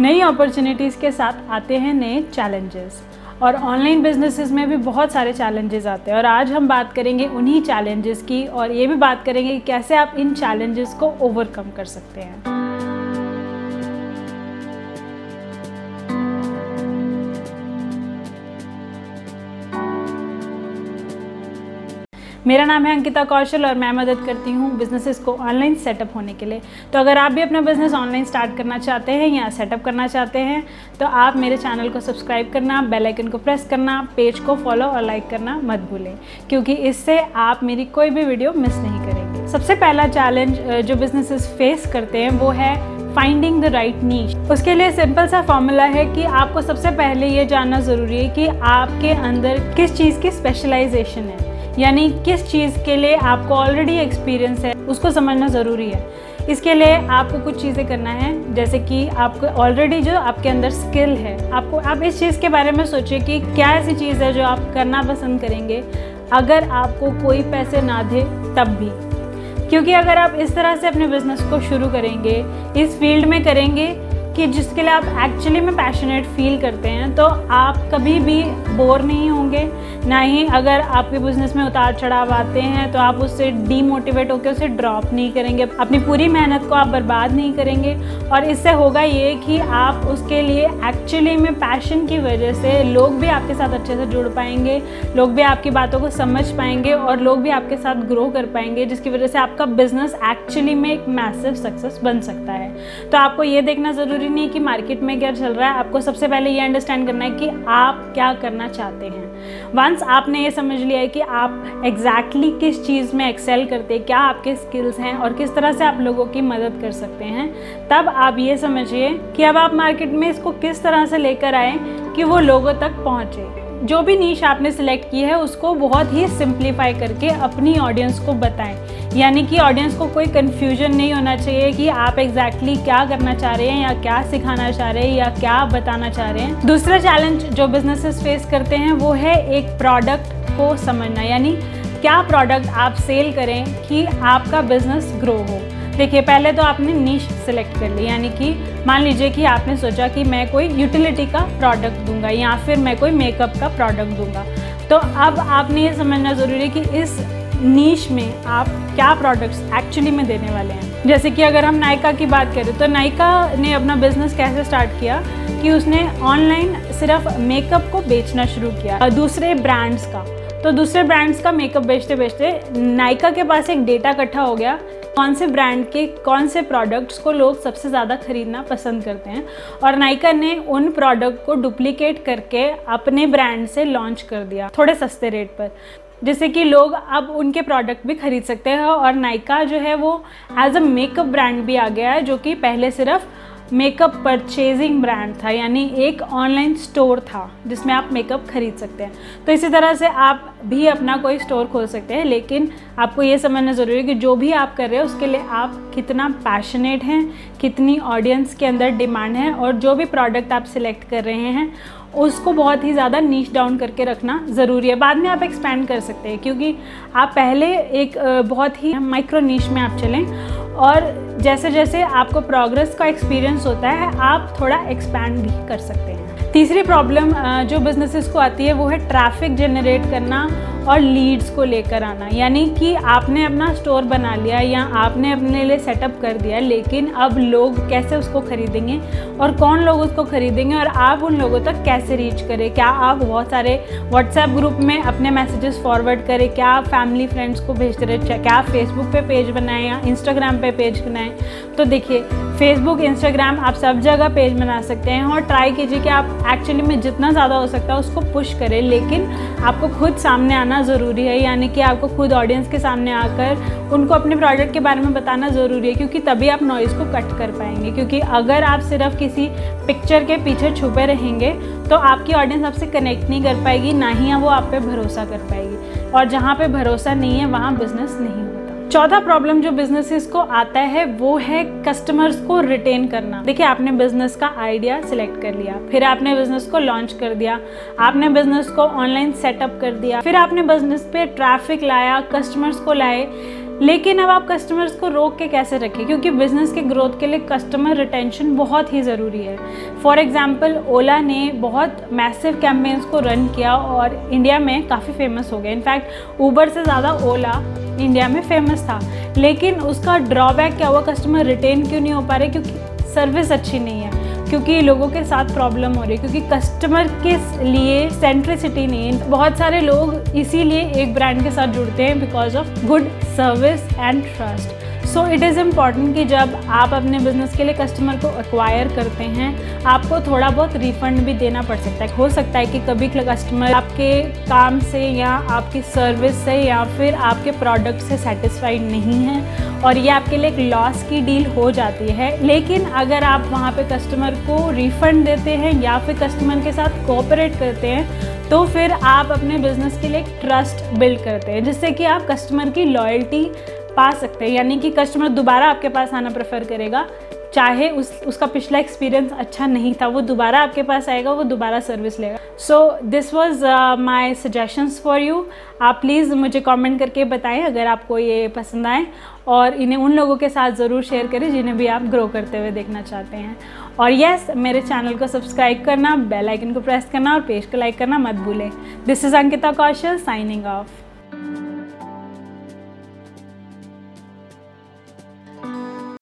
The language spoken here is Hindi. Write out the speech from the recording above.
नई अपॉर्चुनिटीज़ के साथ आते हैं नए चैलेंजेस और ऑनलाइन बिजनेसेस में भी बहुत सारे चैलेंजेस आते हैं और आज हम बात करेंगे उन्हीं चैलेंजेस की और ये भी बात करेंगे कि कैसे आप इन चैलेंजेस को ओवरकम कर सकते हैं. मेरा नाम है अंकिता कौशल और मैं मदद करती हूँ बिजनेसेस को ऑनलाइन सेटअप होने के लिए। तो अगर आप भी अपना बिज़नेस ऑनलाइन स्टार्ट करना चाहते हैं या सेटअप करना चाहते हैं तो आप मेरे चैनल को सब्सक्राइब करना बेल आइकन को प्रेस करना पेज को फॉलो और लाइक करना मत भूलें, क्योंकि इससे आप मेरी कोई भी वीडियो मिस नहीं करेंगे। सबसे पहला चैलेंज जो बिजनेसेस फेस करते हैं, वो है फाइंडिंग द राइट नीच उसके लिए सिंपल सा फॉर्मूला है कि आपको सबसे पहले ये जानना ज़रूरी है कि आपके अंदर किस चीज़ की स्पेशलाइजेशन है। यानी किस चीज़ के लिए आपको ऑलरेडी एक्सपीरियंस है, उसको समझना ज़रूरी है। इसके लिए आपको कुछ चीज़ें करना है, जैसे कि आपको ऑलरेडी जो आपके अंदर स्किल है, आपको, आप इस चीज़ के बारे में सोचिए कि क्या ऐसी चीज़ है जो आप करना पसंद करेंगे। अगर आपको कोई पैसे ना दे, तब भी। क्योंकि अगर आप इस तरह से अपने बिज़नेस को शुरू करेंगे, इस फ़ील्ड में करेंगे कि जिसके लिए आप एक्चुअली में पैशनेट फील करते हैं तो आप कभी भी बोर नहीं होंगे। ना ही अगर आपके बिज़नेस में उतार चढ़ाव आते हैं तो आप उससे डीमोटिवेट होकर उसे ड्रॉप नहीं करेंगे। अपनी पूरी मेहनत को आप बर्बाद नहीं करेंगे। और इससे होगा ये कि आप उसके लिए एक्चुअली में पैशन की वजह से लोग भी आपके साथ अच्छे से जुड़ पाएँगे, लोग भी आपकी बातों को समझ पाएँगे और लोग भी आपके साथ ग्रो कर पाएँगे, जिसकी वजह से आपका बिज़नेस एक्चुअली में एक मैसिव सक्सेस बन सकता है। तो आपको ये देखना ज़रूरी ज़रूरी नहीं कि मार्केट में क्या चल रहा है। आपको सबसे पहले ये अंडरस्टैंड करना है कि आप क्या करना चाहते हैं। वंस आपने ये समझ लिया है कि आप एग्जैक्टली exactly किस चीज़ में एक्सेल करते हैं, क्या आपके स्किल्स हैं और किस तरह से आप लोगों की मदद कर सकते हैं, तब आप ये समझिए कि अब आप मार्केट में इसको किस तरह से लेकर आए कि वो लोगों तक पहुँचे। जो भी नीच आपने सिलेक्ट की है, उसको बहुत ही सिंप्लीफाई करके अपनी ऑडियंस को बताएँ। यानी कि ऑडियंस को कोई कन्फ्यूज़न नहीं होना चाहिए कि आप एग्जैक्टली exactly क्या करना चाह रहे हैं या क्या सिखाना चाह रहे हैं या क्या बताना चाह रहे हैं। दूसरा चैलेंज जो बिजनेसेस फेस करते हैं, वो है एक प्रोडक्ट को समझना। यानी क्या प्रोडक्ट आप सेल करें कि आपका बिज़नेस ग्रो हो। देखिए, पहले तो आपने नीच सेलेक्ट कर ली, यानी कि मान लीजिए कि आपने सोचा कि मैं कोई यूटिलिटी का प्रोडक्ट दूँगा या फिर मैं कोई मेकअप का प्रोडक्ट दूँगा। तो अब आपने ये समझना ज़रूरी है कि इस नीच में आप क्या प्रोडक्ट्स एक्चुअली में देने वाले हैं। जैसे कि अगर हम नायका की बात करें तो नायका ने अपना बिज़नेस कैसे स्टार्ट किया कि उसने ऑनलाइन सिर्फ़ मेकअप को बेचना शुरू किया दूसरे ब्रांड्स का। तो दूसरे ब्रांड्स का मेकअप बेचते बेचते नायका के पास एक डेटा इकट्ठा हो गया कौन से ब्रांड के कौन से प्रोडक्ट्स को लोग सबसे ज़्यादा खरीदना पसंद करते हैं? और नाइका ने उन प्रोडक्ट को डुप्लीकेट करके अपने ब्रांड से लॉन्च कर दिया, थोड़े सस्ते रेट पर। जैसे कि लोग अब उनके प्रोडक्ट भी खरीद सकते हैं। और नाइका जो है वो एज अ मेकअप ब्रांड भी आ गया है, जो कि पहले सिर्फ़ मेकअप परचेजिंग ब्रांड था, यानी एक ऑनलाइन स्टोर था जिसमें आप मेकअप खरीद सकते हैं। तो इसी तरह से आप भी अपना कोई स्टोर खोल सकते हैं, लेकिन आपको ये समझना ज़रूरी है कि जो भी आप कर रहे हैं, उसके लिए आप कितना पैशनेट हैं, कितनी ऑडियंस के अंदर डिमांड है, और जो भी प्रोडक्ट आप सिलेक्ट कर रहे हैं, उसको बहुत ही ज़्यादा नीच डाउन करके रखना ज़रूरी है। बाद में आप एक्सपैंड कर सकते हैं, क्योंकि आप पहले एक बहुत ही माइक्रो नीच में आप चलें और जैसे जैसे आपको प्रोग्रेस का एक्सपीरियंस होता है, आप थोड़ा एक्सपैंड भी कर सकते हैं। तीसरी प्रॉब्लम जो बिजनेसेस को आती है, वो है ट्रैफ़िक जनरेट करना और लीड्स को लेकर आना। यानी कि आपने अपना स्टोर बना लिया या आपने अपने लिए सेटअप कर दिया, लेकिन अब लोग कैसे उसको खरीदेंगे और कौन लोग उसको खरीदेंगे और आप उन लोगों तक कैसे रीच करें? क्या आप बहुत सारे व्हाट्सएप ग्रुप में अपने मैसेजेस फॉरवर्ड करें? क्या आप फैमिली फ्रेंड्स को भेजते रहे? क्या आप फेसबुक पे पेज बनाएँ या इंस्टाग्राम पे पेज बनाएँ? तो देखिए फेसबुक इंस्टाग्राम आप सब जगह पेज बना सकते हैं और ट्राई कीजिए कि आप एक्चुअली में जितना ज़्यादा हो सकता है उसको पुश करें। लेकिन आपको खुद सामने आना ज़रूरी है, यानी कि आपको खुद ऑडियंस के सामने आकर उनको अपने प्रोडक्ट के बारे में बताना ज़रूरी है, क्योंकि तभी आप नॉइज़ को कट कर पाएँगे। क्योंकि अगर आप सिर्फ़ किसी पिक्चर के पीछे छुपे रहेंगे तो आपकी ऑडियंस आपसे कनेक्ट नहीं कर पाएगी, ना ही वो आप पे भरोसा कर पाएगी। और जहाँ पे भरोसा नहीं है, वहाँ बिज़नेस नहीं होता चौथा प्रॉब्लम जो बिजनेसेस को आता है, वो है कस्टमर्स को रिटेन करना। देखिए, आपने बिज़नेस का आइडिया सिलेक्ट कर लिया, फिर आपने बिज़नेस को लॉन्च कर दिया, आपने बिज़नेस को ऑनलाइन सेटअप कर दिया, फिर आपने बिज़नेस पे ट्रैफ़िक लाया कस्टमर्स को लाए। लेकिन अब आप कस्टमर्स को रोक के कैसे रखें? क्योंकि बिज़नेस के ग्रोथ के लिए कस्टमर रिटेंशन बहुत ही ज़रूरी है। फॉर एग्ज़ाम्पल ओला ने बहुत मैसिव कैंपेन्स को रन किया और इंडिया में काफ़ी फ़ेमस हो गया। इनफैक्ट ऊबर से ज़्यादा ओला इंडिया में फ़ेमस था। लेकिन उसका ड्रॉबैक क्या हुआ? कस्टमर रिटेन क्यों नहीं हो पा रहे? क्योंकि सर्विस अच्छी नहीं है। क्योंकि लोगों के साथ प्रॉब्लम हो रही है, क्योंकि कस्टमर के लिए सेंट्रिसिटी नहीं है। बहुत सारे लोग इसीलिए एक ब्रांड के साथ जुड़ते हैं because of good service and trust so it is important कि जब आप अपने बिज़नेस के लिए कस्टमर को एक्वायर करते हैं, आपको थोड़ा बहुत रिफंड भी देना पड़ सकता है। हो सकता है कि कभी कस्टमर आपके काम से या आपकी सर्विस से या फिर आपके प्रोडक्ट से सेटिस्फाइड नहीं है। और ये आपके लिए एक लॉस की डील हो जाती है। लेकिन अगर आप वहाँ पे कस्टमर को रिफ़ंड देते हैं या फिर कस्टमर के साथ कोऑपरेट करते हैं तो फिर आप अपने बिज़नेस के लिए एक ट्रस्ट बिल्ड करते हैं, जिससे कि आप कस्टमर की लॉयल्टी पा सकते हैं। यानी कि कस्टमर दोबारा आपके पास आना प्रेफर करेगा। चाहे उस, उसका पिछला एक्सपीरियंस अच्छा नहीं था, वो दोबारा आपके पास आएगा, वो दोबारा सर्विस लेगा। So this was my suggestions for you आप प्लीज़ मुझे कमेंट करके बताएँ अगर आपको ये पसंद आए और इन्हें उन लोगों के साथ ज़रूर शेयर करें जिन्हें भी आप ग्रो करते हुए देखना चाहते हैं। और यस मेरे चैनल को सब्सक्राइब करना बेल आइकन को प्रेस करना और पेज को लाइक करना मत भूलें। This is Ankita Kaushal signing off